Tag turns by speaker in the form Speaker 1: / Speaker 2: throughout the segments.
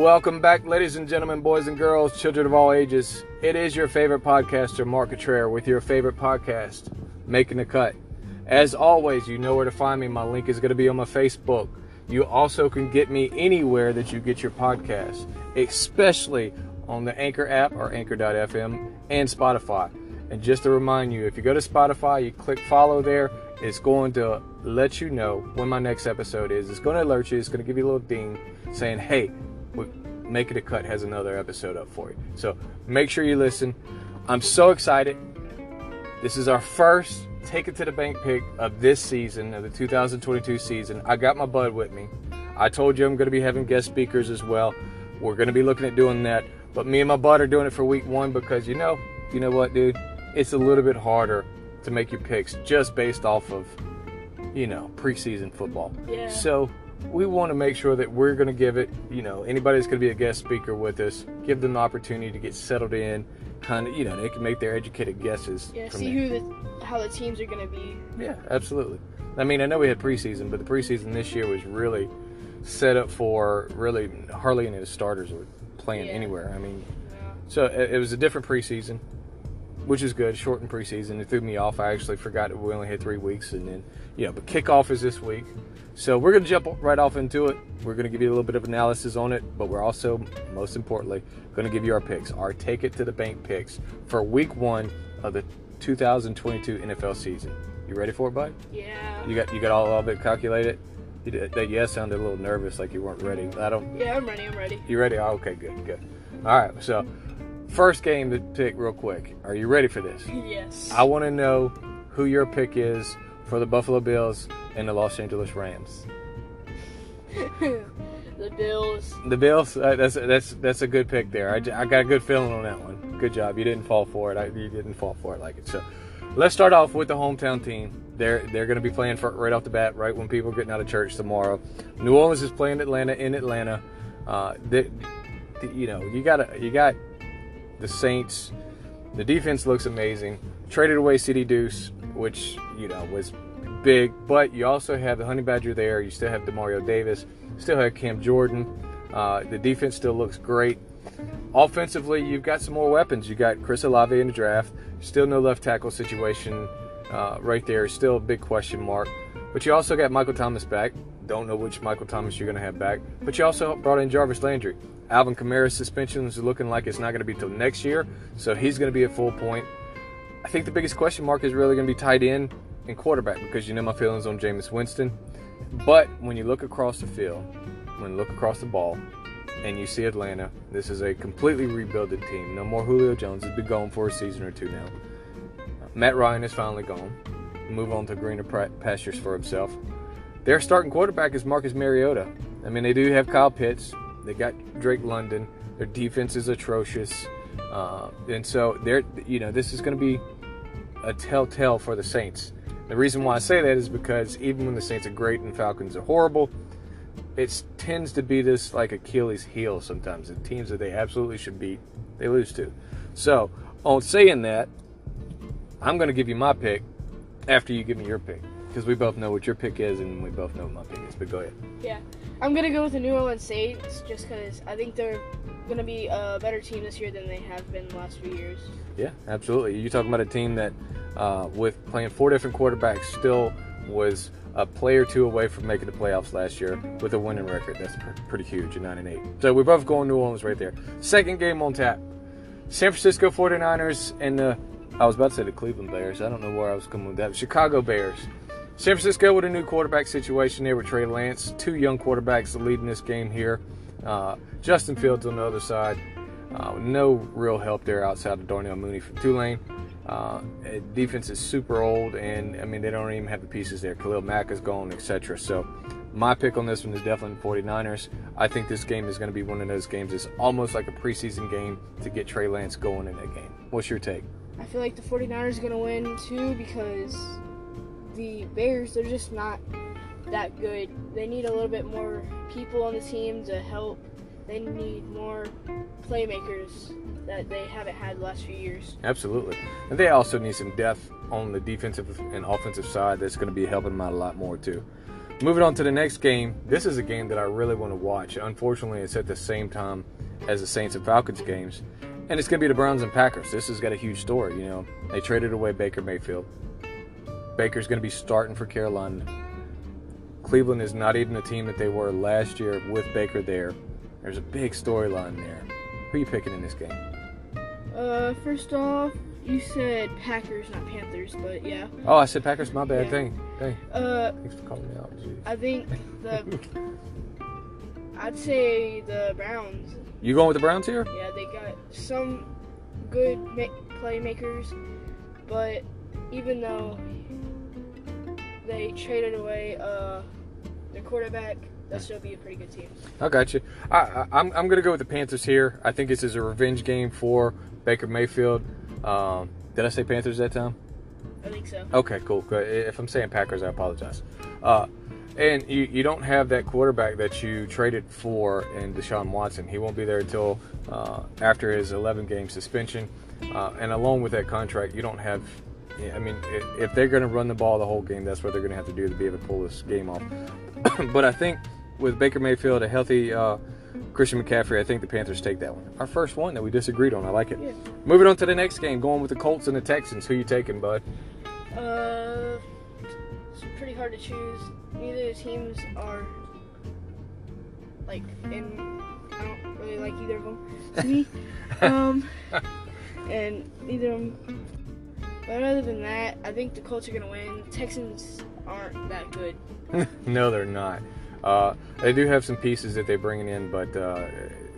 Speaker 1: Welcome back, ladies and gentlemen, boys and girls, children of all ages. It is your favorite podcaster, Mark Cottrell, with your favorite podcast, Making the Cut. As always, you know where to find me. My link is going to be on my Facebook. You also can get me anywhere that you get your podcast, especially on the Anchor app or Anchor.fm and Spotify. And just to remind you, if you go to Spotify, you click follow there, it's going to let you know when my next episode is. It's going to alert you, it's going to give you a little ding saying, hey, Make It a Cut has another episode up for you. So make sure you listen. I'm so excited. This is our first Take It to the Bank pick of this season, of the 2022 season. I got my bud with me. I told you I'm going to be having guest speakers as well. We're going to be looking at doing that. But me and my bud are doing it for week one because you know, you know what, dude? It's a little bit harder to make your picks just based off of, you know, preseason football.
Speaker 2: Yeah.
Speaker 1: So we want to make sure that we're going to give it, you know, anybody that's going to be a guest speaker with us, give them the opportunity to get settled in, kind of, you know, they can make their educated guesses.
Speaker 2: Yeah, see
Speaker 1: there.
Speaker 2: who the how the teams are gonna be.
Speaker 1: Yeah, absolutely. I mean, I know we had preseason, but the preseason this year was really set up for really hardly any of the starters were playing
Speaker 2: Yeah.
Speaker 1: anywhere. I mean,
Speaker 2: Yeah.
Speaker 1: so it, it was a different preseason, which is good. Shortened preseason. It threw me off. I actually forgot that we only had three weeks, and then you know, but kickoff is this week. So we're gonna jump right off into it. We're gonna give you a little bit of analysis on it, but we're also, most importantly, gonna give you our picks, our take it to the bank picks for week one of the 2022 NFL season. You ready for it, bud?
Speaker 2: Yeah.
Speaker 1: You got you got all of it calculated. You did, that yes sounded a little nervous, like you weren't ready. I don't.
Speaker 2: Yeah, I'm ready. I'm ready.
Speaker 1: You ready? Oh, okay, good, good. All right, so first game to pick real quick. Are you ready for this?
Speaker 2: Yes.
Speaker 1: I want to know who your pick is for the Buffalo Bills and the Los Angeles Rams.
Speaker 2: the Bills.
Speaker 1: The Bills. Uh, that's that's that's a good pick there. I, I got a good feeling on that one. Good job. You didn't fall for it. I, you didn't fall for it like it. So let's start off with the hometown team. They're they're going to be playing for right off the bat, right when people are getting out of church tomorrow. New Orleans is playing Atlanta in Atlanta. Uh, you know you got you got the Saints. The defense looks amazing. Traded away Ceedy Duce, which you know was big, but you also have the Honey Badger there. You still have Demario Davis. Still have Cam Jordan. Uh, the defense still looks great. Offensively, you've got some more weapons. You got Chris Olave in the draft. Still no left tackle situation uh, right there. Still a big question mark. But you also got Michael Thomas back. Don't know which Michael Thomas you're going to have back. But you also brought in Jarvis Landry. Alvin Kamara's suspension is looking like it's not going to be till next year, so he's going to be at full point. I think the biggest question mark is really going to be tight end and quarterback because you know my feelings on Jameis Winston. But when you look across the field, when you look across the ball, and you see Atlanta, this is a completely rebuilded team. No more Julio Jones. He's been gone for a season or two now. Matt Ryan is finally gone. Move on to greener pastures for himself. Their starting quarterback is Marcus Mariota. I mean, they do have Kyle Pitts. They got Drake London. Their defense is atrocious, uh, and so they're you know this is going to be a telltale for the Saints. The reason why I say that is because even when the Saints are great and Falcons are horrible, it tends to be this like Achilles heel sometimes. The teams that they absolutely should beat, they lose to. So, on saying that, I'm going to give you my pick after you give me your pick because we both know what your pick is and we both know what my pick is. But go ahead.
Speaker 2: Yeah. I'm gonna go with the New Orleans Saints just because I think they're gonna be a better team this year than they have been the last few years.
Speaker 1: Yeah, absolutely. You're talking about a team that, uh, with playing four different quarterbacks, still was a play or two away from making the playoffs last year with a winning record. That's pr- pretty huge, a 9 and 8. So we're both going New Orleans right there. Second game on tap San Francisco 49ers and the, I was about to say the Cleveland Bears. I don't know where I was coming with that. Chicago Bears. San Francisco with a new quarterback situation there with Trey Lance. Two young quarterbacks leading this game here. Uh, Justin Fields on the other side. Uh, no real help there outside of Darnell Mooney from Tulane. Uh, defense is super old, and I mean they don't even have the pieces there. Khalil Mack is gone, etc. So my pick on this one is definitely the 49ers. I think this game is going to be one of those games. It's almost like a preseason game to get Trey Lance going in that game. What's your take?
Speaker 2: I feel like the 49ers are gonna win too because the Bears they're just not that good. They need a little bit more people on the team to help. They need more playmakers that they haven't had the last few years.
Speaker 1: Absolutely. And they also need some depth on the defensive and offensive side that's going to be helping them out a lot more, too. Moving on to the next game. This is a game that I really want to watch. Unfortunately, it's at the same time as the Saints and Falcons games. And it's going to be the Browns and Packers. This has got a huge story, you know. They traded away Baker Mayfield. Baker's going to be starting for Carolina. Cleveland is not even the team that they were last year with Baker there. There's a big storyline there. Who are you picking in this game?
Speaker 2: Uh, first off, you said Packers, not Panthers, but yeah.
Speaker 1: Oh, I said Packers. My bad.
Speaker 2: Yeah.
Speaker 1: Dang. Dang.
Speaker 2: Uh,
Speaker 1: Thanks for calling me out. Jeez.
Speaker 2: I think the. I'd say the Browns.
Speaker 1: You going with the Browns here?
Speaker 2: Yeah, they got some good ma- playmakers, but even though they traded away uh, their quarterback, they'll still be a pretty good team.
Speaker 1: I got you. I, I, I'm, I'm going to go with the Panthers here. I think this is a revenge game for Baker Mayfield. Um, did I say Panthers that time?
Speaker 2: I think so.
Speaker 1: Okay, cool. If I'm saying Packers, I apologize. Uh, and you, you don't have that quarterback that you traded for in Deshaun Watson. He won't be there until uh, after his 11 game suspension. Uh, and along with that contract, you don't have. Yeah, I mean, i- if they're going to run the ball the whole game, that's what they're going to have to do to be able to pull this game off. but I think with Baker Mayfield, a healthy uh, Christian McCaffrey, I think the Panthers take that one. Our first one that we disagreed on. I like it.
Speaker 2: Yeah.
Speaker 1: Moving on to the next game, going with the Colts and the Texans. Who you taking, bud?
Speaker 2: Uh, it's pretty hard to choose. Neither the teams are like in. I don't really like either of them to me. um, and neither of them. But other than that, I think the Colts are gonna win. Texans aren't that good.
Speaker 1: no, they're not. Uh, they do have some pieces that they're bringing in, but uh,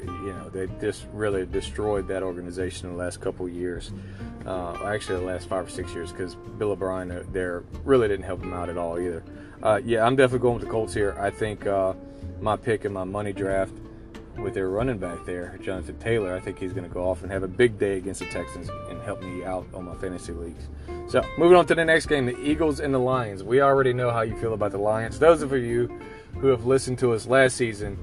Speaker 1: you know they just really destroyed that organization in the last couple years. Uh, actually, the last five or six years, because Bill O'Brien uh, there really didn't help them out at all either. Uh, yeah, I'm definitely going with the Colts here. I think uh, my pick in my money draft with their running back there, Jonathan Taylor, I think he's going to go off and have a big day against the Texans and help me out on my fantasy leagues. So, moving on to the next game, the Eagles and the Lions. We already know how you feel about the Lions. Those of you who have listened to us last season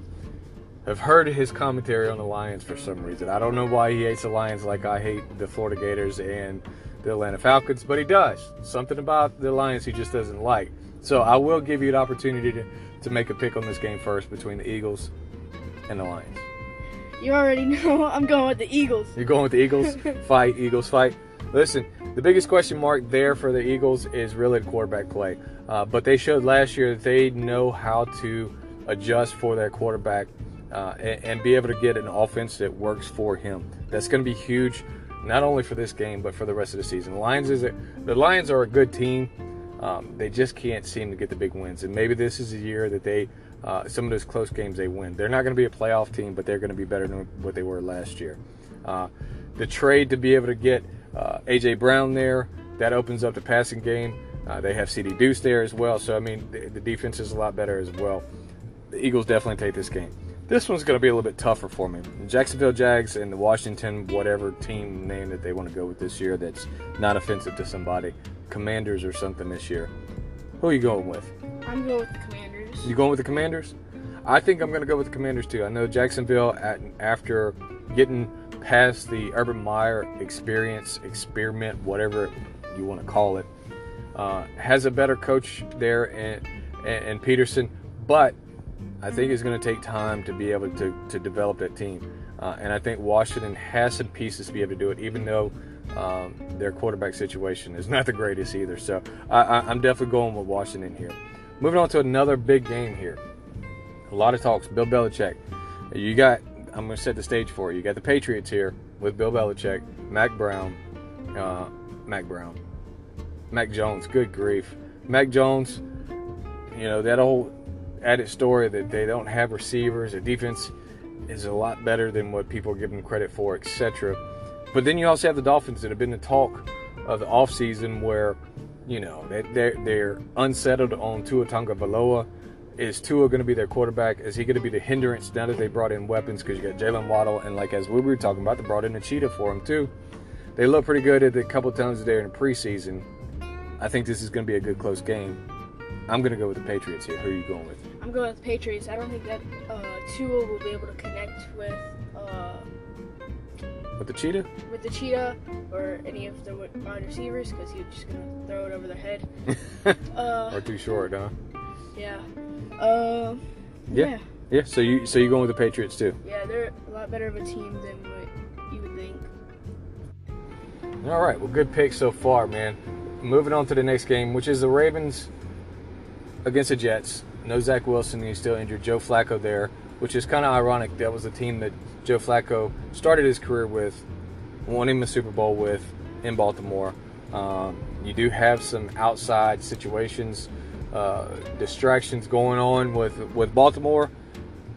Speaker 1: have heard his commentary on the Lions for some reason. I don't know why he hates the Lions like I hate the Florida Gators and the Atlanta Falcons, but he does. Something about the Lions he just doesn't like. So I will give you an opportunity to, to make a pick on this game first between the Eagles and the Lions.
Speaker 2: You already know I'm going with the Eagles.
Speaker 1: You're going with the Eagles? fight, Eagles, fight. Listen, the biggest question mark there for the Eagles is really the quarterback play. Uh, but they showed last year that they know how to adjust for their quarterback uh, and, and be able to get an offense that works for him. That's going to be huge, not only for this game but for the rest of the season. The Lions is a, the Lions are a good team. Um, they just can't seem to get the big wins, and maybe this is a year that they uh, some of those close games they win. They're not going to be a playoff team, but they're going to be better than what they were last year. Uh, the trade to be able to get uh, AJ Brown there that opens up the passing game. Uh, they have Ceedy Duce there as well, so I mean the, the defense is a lot better as well. The Eagles definitely take this game. This one's going to be a little bit tougher for me. Jacksonville Jags and the Washington, whatever team name that they want to go with this year that's not offensive to somebody, Commanders or something this year. Who are you going with?
Speaker 2: I'm going with the Commanders.
Speaker 1: You going with the Commanders? I think I'm going to go with the Commanders too. I know Jacksonville, at, after getting past the Urban Meyer experience, experiment, whatever you want to call it, uh, has a better coach there and, in Pederson, but I think it's going to take time to be able to, to develop that team. Uh, and I think Washington has some pieces to be able to do it, even though um, their quarterback situation is not the greatest either. So I, I'm definitely going with Washington here. Moving on to another big game here. A lot of talks. Bill Belichick. You got. I'm going to set the stage for you. You got the Patriots here with Bill Belichick, Mac Brown, uh, Mac Brown, Mac Jones. Good grief, Mac Jones. You know that whole added story that they don't have receivers. Their defense is a lot better than what people give them credit for, etc. But then you also have the Dolphins that have been the talk of the offseason where, you know, they- they're, they're unsettled on Tua Tagovailoa. Is Tua going to be their quarterback? Is he going to be the hindrance now that they brought in weapons? Because you got Jaylen Waddle, and like as we were talking about, they brought in a cheetah for him too. They look pretty good at the couple times there in the preseason. I think this is going to be a good close game. I'm going to go with the Patriots here. Who are you going with?
Speaker 2: I'm going with the Patriots. I don't think that uh, Tua will be able to connect with uh,
Speaker 1: With the cheetah?
Speaker 2: with the cheetah or any of the wide receivers because he's just gonna throw it over their head. Uh,
Speaker 1: or too short, huh?
Speaker 2: Yeah. Uh,
Speaker 1: Yeah.
Speaker 2: yeah.
Speaker 1: Yeah. So you so you're going with the Patriots too.
Speaker 2: Yeah, they're a lot better of a team than what you would think.
Speaker 1: All right. Well, good pick so far, man. Moving on to the next game, which is the Ravens against the Jets. No Zach Wilson, he's still injured. Joe Flacco there, which is kind of ironic. That was the team that Joe Flacco started his career with, won him a Super Bowl with in Baltimore. Um, you do have some outside situations, uh, distractions going on with with Baltimore.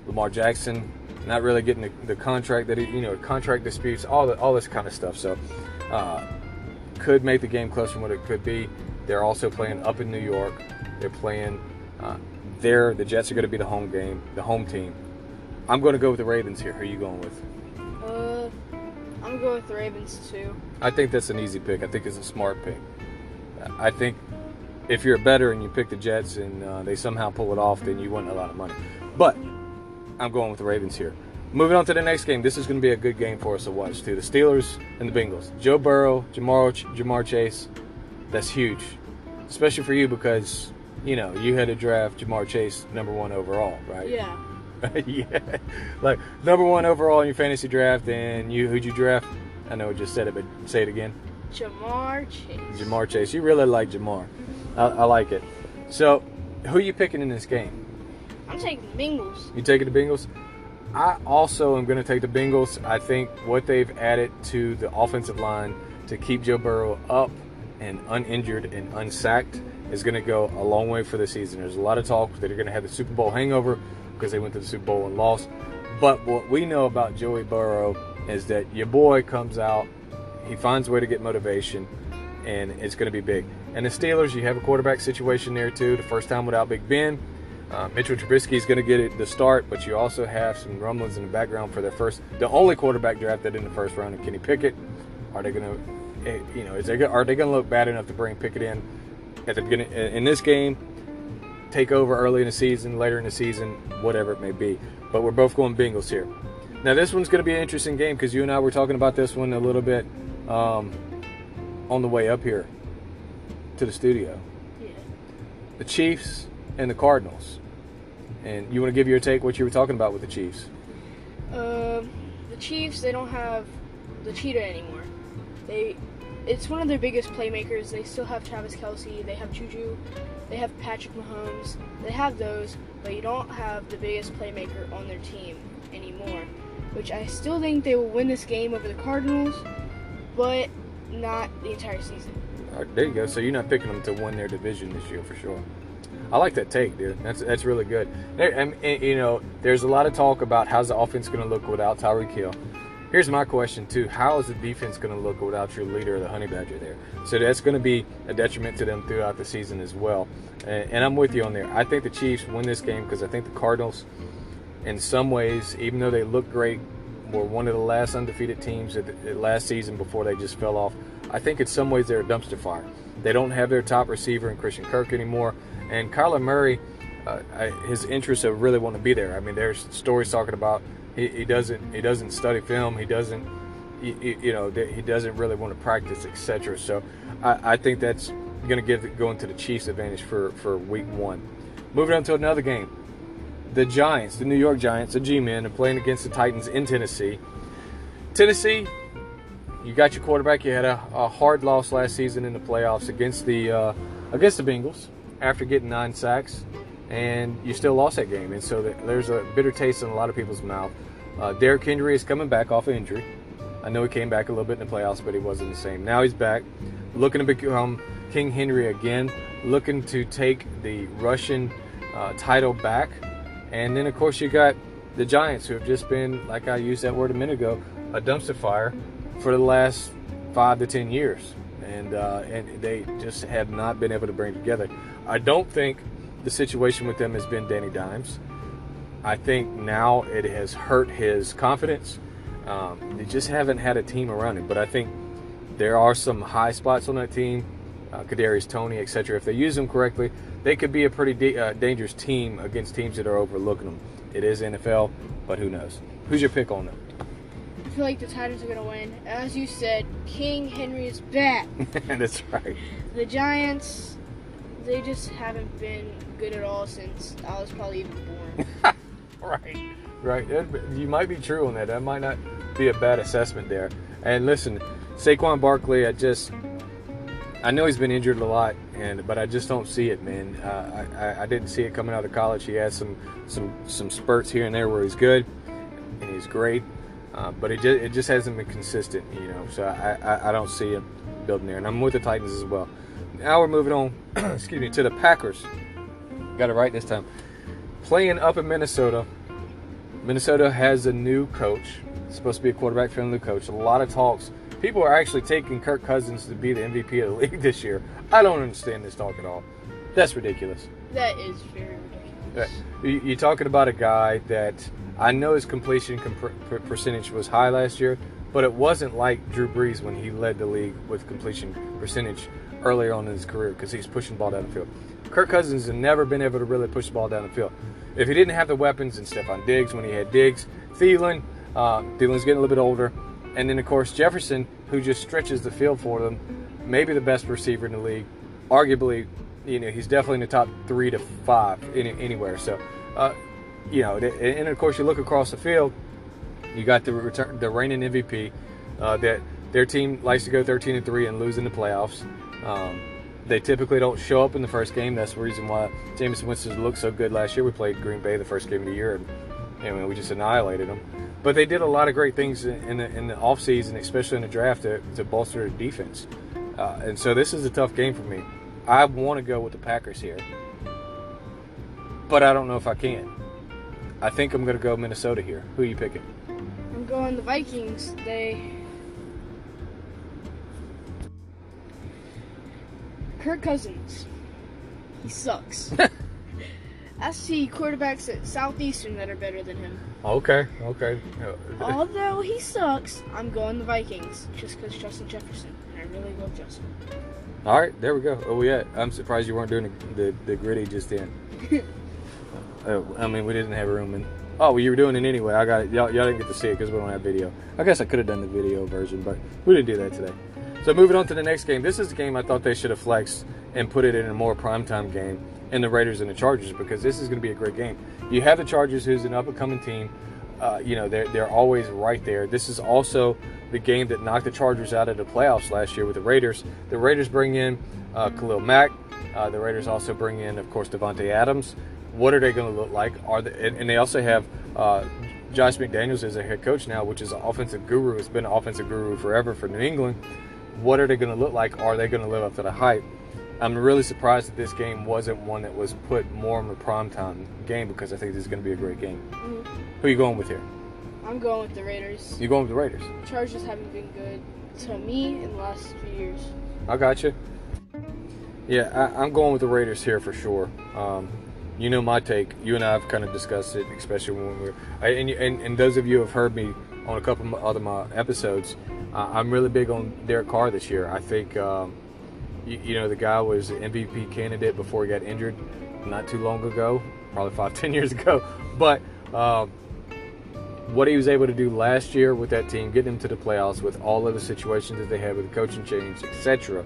Speaker 1: Lamar Jackson not really getting the, the contract that he, you know, contract disputes, all the, all this kind of stuff. So, uh, could make the game closer than what it could be. They're also playing up in New York. They're playing uh, there. The Jets are going to be the home game, the home team. I'm going to go with the Ravens here. Who are you going with?
Speaker 2: Uh, I'm gonna with the Ravens too.
Speaker 1: I think that's an easy pick. I think it's a smart pick. I think if you're a bettor and you pick the Jets and uh, they somehow pull it off, then you win a lot of money. But I'm going with the Ravens here. Moving on to the next game. This is going to be a good game for us to watch too. The Steelers and the Bengals. Joe Burrow, Jamar Ja'Marr Chase. That's huge, especially for you because you know you had to draft Ja'Marr Chase number one overall, right?
Speaker 2: Yeah.
Speaker 1: yeah. Like number one overall in your fantasy draft, and you who'd you draft? I know I just said it, but say it again.
Speaker 2: Ja'Marr Chase.
Speaker 1: Ja'Marr Chase. You really like Jamar. I, I like it. So, who are you picking in this game?
Speaker 2: I'm taking the Bengals.
Speaker 1: You taking the Bengals? I also am going to take the Bengals. I think what they've added to the offensive line to keep Joe Burrow up and uninjured and unsacked is going to go a long way for the season. There's a lot of talk that they're going to have the Super Bowl hangover because they went to the Super Bowl and lost. But what we know about Joey Burrow is that your boy comes out, he finds a way to get motivation, and it's going to be big. And the Steelers, you have a quarterback situation there too. The first time without Big Ben. Uh, Mitchell Trubisky is going to get it the start, but you also have some rumblings in the background for their first, the only quarterback drafted in the first round, of Kenny Pickett. Are they going to, you know, is they are they going to look bad enough to bring Pickett in at the beginning in this game, take over early in the season, later in the season, whatever it may be? But we're both going Bengals here. Now this one's going to be an interesting game because you and I were talking about this one a little bit um, on the way up here to the studio.
Speaker 2: Yeah.
Speaker 1: The Chiefs and the Cardinals. And you want to give your take what you were talking about with the Chiefs?
Speaker 2: Um, the Chiefs, they don't have the cheetah anymore. They, it's one of their biggest playmakers. They still have Travis Kelce. They have Juju. They have Patrick Mahomes. They have those, but you don't have the biggest playmaker on their team anymore. Which I still think they will win this game over the Cardinals, but not the entire season.
Speaker 1: Right, there you go. So you're not picking them to win their division this year for sure. I like that take, dude. That's that's really good. There, and, and, you know, there's a lot of talk about how's the offense going to look without Tyreek Hill. Here's my question too: How is the defense going to look without your leader, the Honey Badger, there? So that's going to be a detriment to them throughout the season as well. And, I'm with you on there. I think the Chiefs win this game because I think the Cardinals, in some ways, even though they look great, were one of the last undefeated teams at, the, at last season before they just fell off. I think in some ways they're a dumpster fire. They don't have their top receiver in Christian Kirk anymore. And Kyler Murray, uh, I, his interests are really want to be there. I mean, there's stories talking about he, he doesn't he doesn't study film. He doesn't you, you know he doesn't really want to practice, etc. So I, I think that's going to give going to the Chiefs' advantage for for Week One. Moving on to another game, the Giants, the New York Giants, the G-men, are playing against the Titans in Tennessee. Tennessee, you got your quarterback. You had a, a hard loss last season in the playoffs against the uh, against the Bengals after getting nine sacks, and you still lost that game. And so there's a bitter taste in a lot of people's mouth. Uh, Derrick Henry is coming back off of injury. I know he came back a little bit in the playoffs, but he wasn't the same. Now he's back, looking to become King Henry again, looking to take the rushing uh, title back. And then, of course, you got the Giants, who have just been, like I used that word a minute ago, a dumpster fire for the last five to ten years, and uh, and they just have not been able to bring together. I don't think the situation with them has been Danny Dimes. I think now it has hurt his confidence. Um, they just haven't had a team around him, but I think there are some high spots on that team. Uh, Kadarius Toney, etc. If they use them correctly, they could be a pretty da- uh, dangerous team against teams that are overlooking them. It is NFL, but who knows? Who's your pick on them?
Speaker 2: I feel like the Titans are gonna win. As you said, King Henry is back.
Speaker 1: That's right.
Speaker 2: The Giants, they just haven't been good at all since I was probably even born.
Speaker 1: right, right. That- You might be true on that. That might not be a bad assessment there. And listen, Saquon Barkley, I just, I know he's been injured a lot, and but I just don't see it, man. Uh, I, I, didn't see it coming out of college. He had some some some spurts here and there where he's good, and he's great, uh, but it just it just hasn't been consistent, you know. So I, I, I don't see him building there, and I'm with the Titans as well. Now we're moving on, excuse me, to the Packers. Got it right this time. Playing up in Minnesota. Minnesota has a new coach. It's supposed to be a quarterback friendly coach. A lot of talks. People are actually taking Kirk Cousins to be the MVP of the league this year. I don't understand this talk at all. That's ridiculous.
Speaker 2: that is very ridiculous.
Speaker 1: You- You're talking about a guy that I know his completion comp- percentage was high last year, but it wasn't like Drew Brees when he led the league with completion percentage earlier on in his career because he's pushing the ball down the field. Kirk Cousins has never been able to really push the ball down the field. If he didn't have the weapons and Stefon Diggs when he had Diggs, Thielen, uh, Thielen's getting a little bit older, and then of course Jefferson, who just stretches the field for them, maybe the best receiver in the league, arguably, you know, he's definitely in the top three to five any, anywhere. So, uh, you know, and of course you look across the field, you got the return, the reigning MVP. Uh, that their team likes to go 13 and three and lose in the playoffs. Um, they typically don't show up in the first game. That's the reason why Jameis Winston looked so good last year. We played Green Bay the first game of the year, and, and we just annihilated them. But they did a lot of great things in in the, in the offseason, especially in the draft, to, to bolster their defense. Uh, and so this is a tough game for me. I want to go with the Packers here, but I don't know if I can. I think I'm going to go Minnesota here. Who are you picking?
Speaker 2: I'm going the Vikings. They. Kirk Cousins. He sucks. I see quarterbacks at Southeastern that are better than him.
Speaker 1: Okay, okay.
Speaker 2: Although he sucks, I'm going the Vikings just because Justin Jefferson. Really love Justin.
Speaker 1: All right, there we go. Oh yeah, I'm surprised you weren't doing the the, the griddy just then. oh, I mean, we didn't have room And Oh, well, you were doing it anyway. I got it. Y'all, y'all didn't get to see it because we don't have video. I guess I could have done the video version, but we didn't do that today. So moving on to the next game. This is a game I thought they should have flexed and put it in a more primetime game in the Raiders and the Chargers because this is going to be a great game. You have the Chargers, who's an up and coming team. Uh, you know they're they're always right there. This is also the game that knocked the Chargers out of the playoffs last year with the Raiders. The Raiders bring in uh, Khalil Mack. Uh, the Raiders also bring in, of course, Davante Adams. What are they going to look like? Are they, and, and they also have uh, Josh McDaniels as a head coach now, which is an offensive guru. It's been an offensive guru forever for New England. What are they going to look like? Are they going to live up to the hype? I'm really surprised that this game wasn't one that was put more in the primetime game because I think this is going to be a great game.
Speaker 2: Mhm.
Speaker 1: Who are you going with here?
Speaker 2: I'm going with the Raiders.
Speaker 1: You going with the Raiders?
Speaker 2: Chargers haven't been good to me in the last few years.
Speaker 1: I got you. Yeah, I, I'm going with the Raiders here for sure. Um, you know my take. You and I have kind of discussed it, especially when we we're. I, and, and and those of you have heard me on a couple of other my episodes, uh, I'm really big on Derek Carr this year. I think, um, you, you know, the guy was MVP candidate before he got injured, not too long ago, probably five, ten years ago. But um, what he was able to do last year with that team, getting them to the playoffs with all of the situations that they had with the coaching change, etc.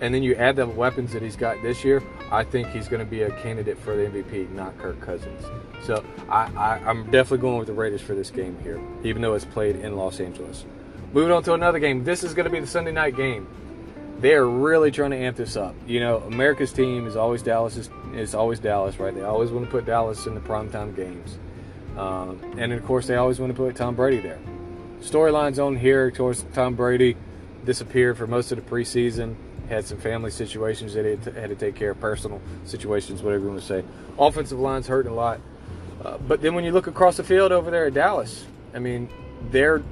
Speaker 1: And then you add the weapons that he's got this year, I think he's going to be a candidate for the MVP, not Kirk Cousins. So I, I'm definitely going with the Raiders for this game here, even though it's played in Los Angeles. Moving on to another game. This is going to be the Sunday night game. They are really trying to amp this up. You know, America's team is always Dallas. Is, is always Dallas, right? They always want to put Dallas in the primetime games. Um, and of course, they always want to put Tom Brady there. Storylines on here, course, Tom Brady disappeared for most of the preseason. Had some family situations that he had to, had to take care of, personal situations, whatever you want to say. Offensive line's hurting a lot. Uh, but then when you look across the field over there at Dallas, I mean, their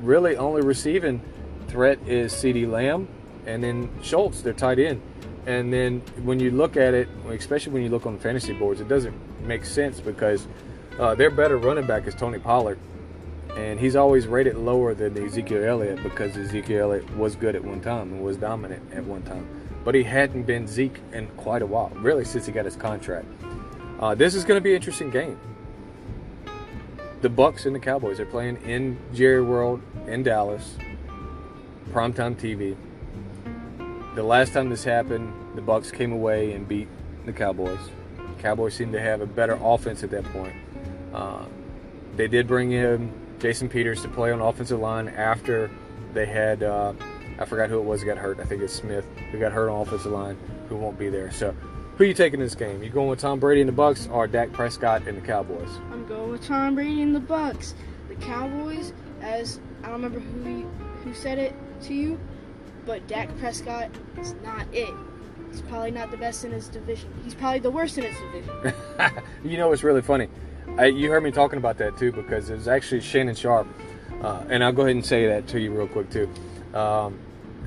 Speaker 1: really only receiving threat is CeeDee Lamb and then Schultz. Their tight end. And then when you look at it, especially when you look on fantasy boards, it doesn't make sense because uh, their better running back is Tony Pollard, and he's always rated lower than Ezekiel Elliott because Ezekiel Elliott was good at one time and was dominant at one time, but he hadn't been Zeke in quite a while, really since he got his contract. Uh, this is going to be an interesting game. The Bucks and the Cowboys are playing in Jerry World in Dallas, primetime TV, the last time this happened, the Bucks came away and beat the Cowboys. Cowboys seemed to have a better offense at that point. Uh, they did bring in Jason Peters to play on offensive line after they had uh, I forgot who it was who got hurt. I think it's Smith who got hurt on offensive line who won't be there. So who are you taking in this game? You going with Tom Brady and the Bucks or Dak Prescott and the Cowboys?
Speaker 2: I'm going with Tom Brady and the Bucks. The Cowboys, as I don't remember who who said it to you, but Dak Prescott is not it. He's probably not the best in his division. He's probably the worst in his division.
Speaker 1: you know what's really funny? I, you heard me talking about that too because it was actually Shannon Sharpe, uh, and I'll go ahead and say that to you real quick too. Um,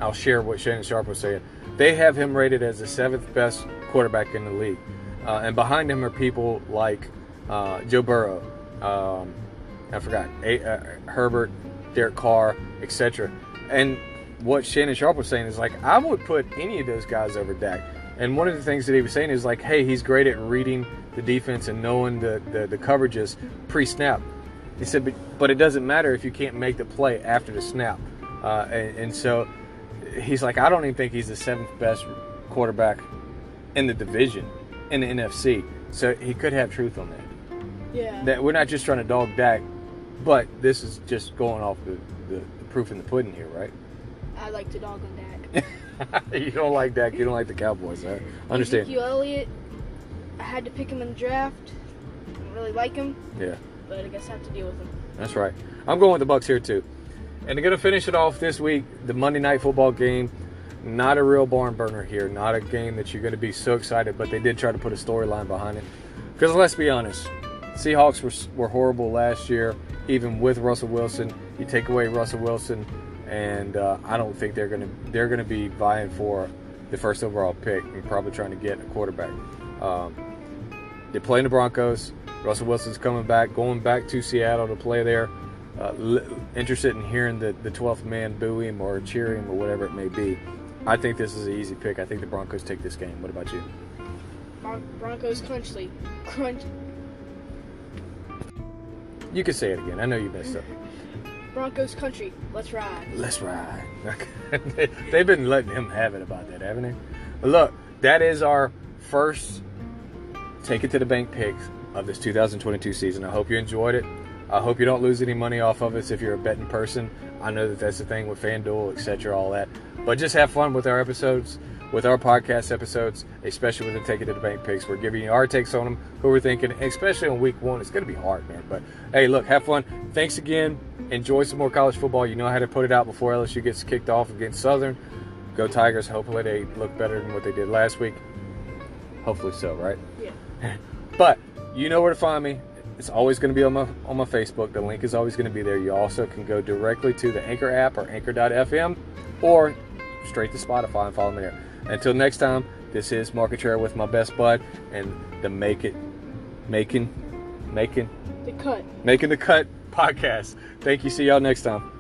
Speaker 1: I'll share what Shannon Sharpe was saying. They have him rated as the seventh best quarterback in the league, uh, and behind him are people like uh, Joe Burrow, um, I forgot A- uh, Herbert, Derek Carr, etc. And what Shannon Sharpe was saying is like I would put any of those guys over Dak. And one of the things that he was saying is like, hey, he's great at reading the defense and knowing the, the, the coverages pre-snap. He said, but, but it doesn't matter if you can't make the play after the snap. Uh, and, and so he's like, I don't even think he's the seventh best quarterback in the division in the NFC. So he could have truth on that.
Speaker 2: Yeah.
Speaker 1: That we're not just trying to dog Dak, but this is just going off the, the, the proof in the pudding here, right?
Speaker 2: I like to dog on Dak.
Speaker 1: you don't like Dak. You don't like the Cowboys. I understand.
Speaker 2: Ezekiel Elliott, I had to pick him in the draft. I don't really like him,
Speaker 1: Yeah,
Speaker 2: but I guess I have to deal with him.
Speaker 1: that's right. I'm going with the Bucks here too. And they're going to finish it off this week. The Monday night football game. Not a real barn burner here. Not a game that you're going to be so excited. But they did try to put a storyline behind it. Because let's be honest, Seahawks were, were horrible last year, even with Russell Wilson. You take away Russell Wilson, and uh, I don't think they're going to they're going to be vying for the first overall pick and probably trying to get a quarterback. Um, they're playing the Broncos. Russell Wilson's coming back, going back to Seattle to play there. Uh, interested in hearing the, the 12th man boo him or cheer him or whatever it may be. I think this is an easy pick. I think the Broncos take this game. What about you?
Speaker 2: Bron- Broncos country, crunch.
Speaker 1: You can say it again. I know you messed up.
Speaker 2: Broncos country. Let's ride.
Speaker 1: Let's ride. They- They've been letting him have it about that, haven't they? But look, that is our first take it to the bank picks of this 2022 season. I hope you enjoyed it. I hope you don't lose any money off of us if you're a betting person. I know that that's the thing with FanDuel, etc., all that. But just have fun with our episodes, with our podcast episodes, especially with the Take It to the Bank picks. We're giving you our takes on them, who we're thinking, especially on week one. It's going to be hard, man. But hey, look, have fun. Thanks again. Enjoy some more college football. You know how to put it out before LSU gets kicked off against Southern. Go Tigers. Hopefully they look better than what they did last week. Hopefully so, right?
Speaker 2: Yeah.
Speaker 1: But you know where to find me. It's always going to be on my on my Facebook. The link is always going to be there. You also can go directly to the Anchor app or Anchor.fm, or straight to Spotify and follow me there. Until next time, this is Mark Cottrell with my best bud and the Make It, Making, Making,
Speaker 2: The cut.
Speaker 1: Making the Cut podcast. Thank you. See y'all next time.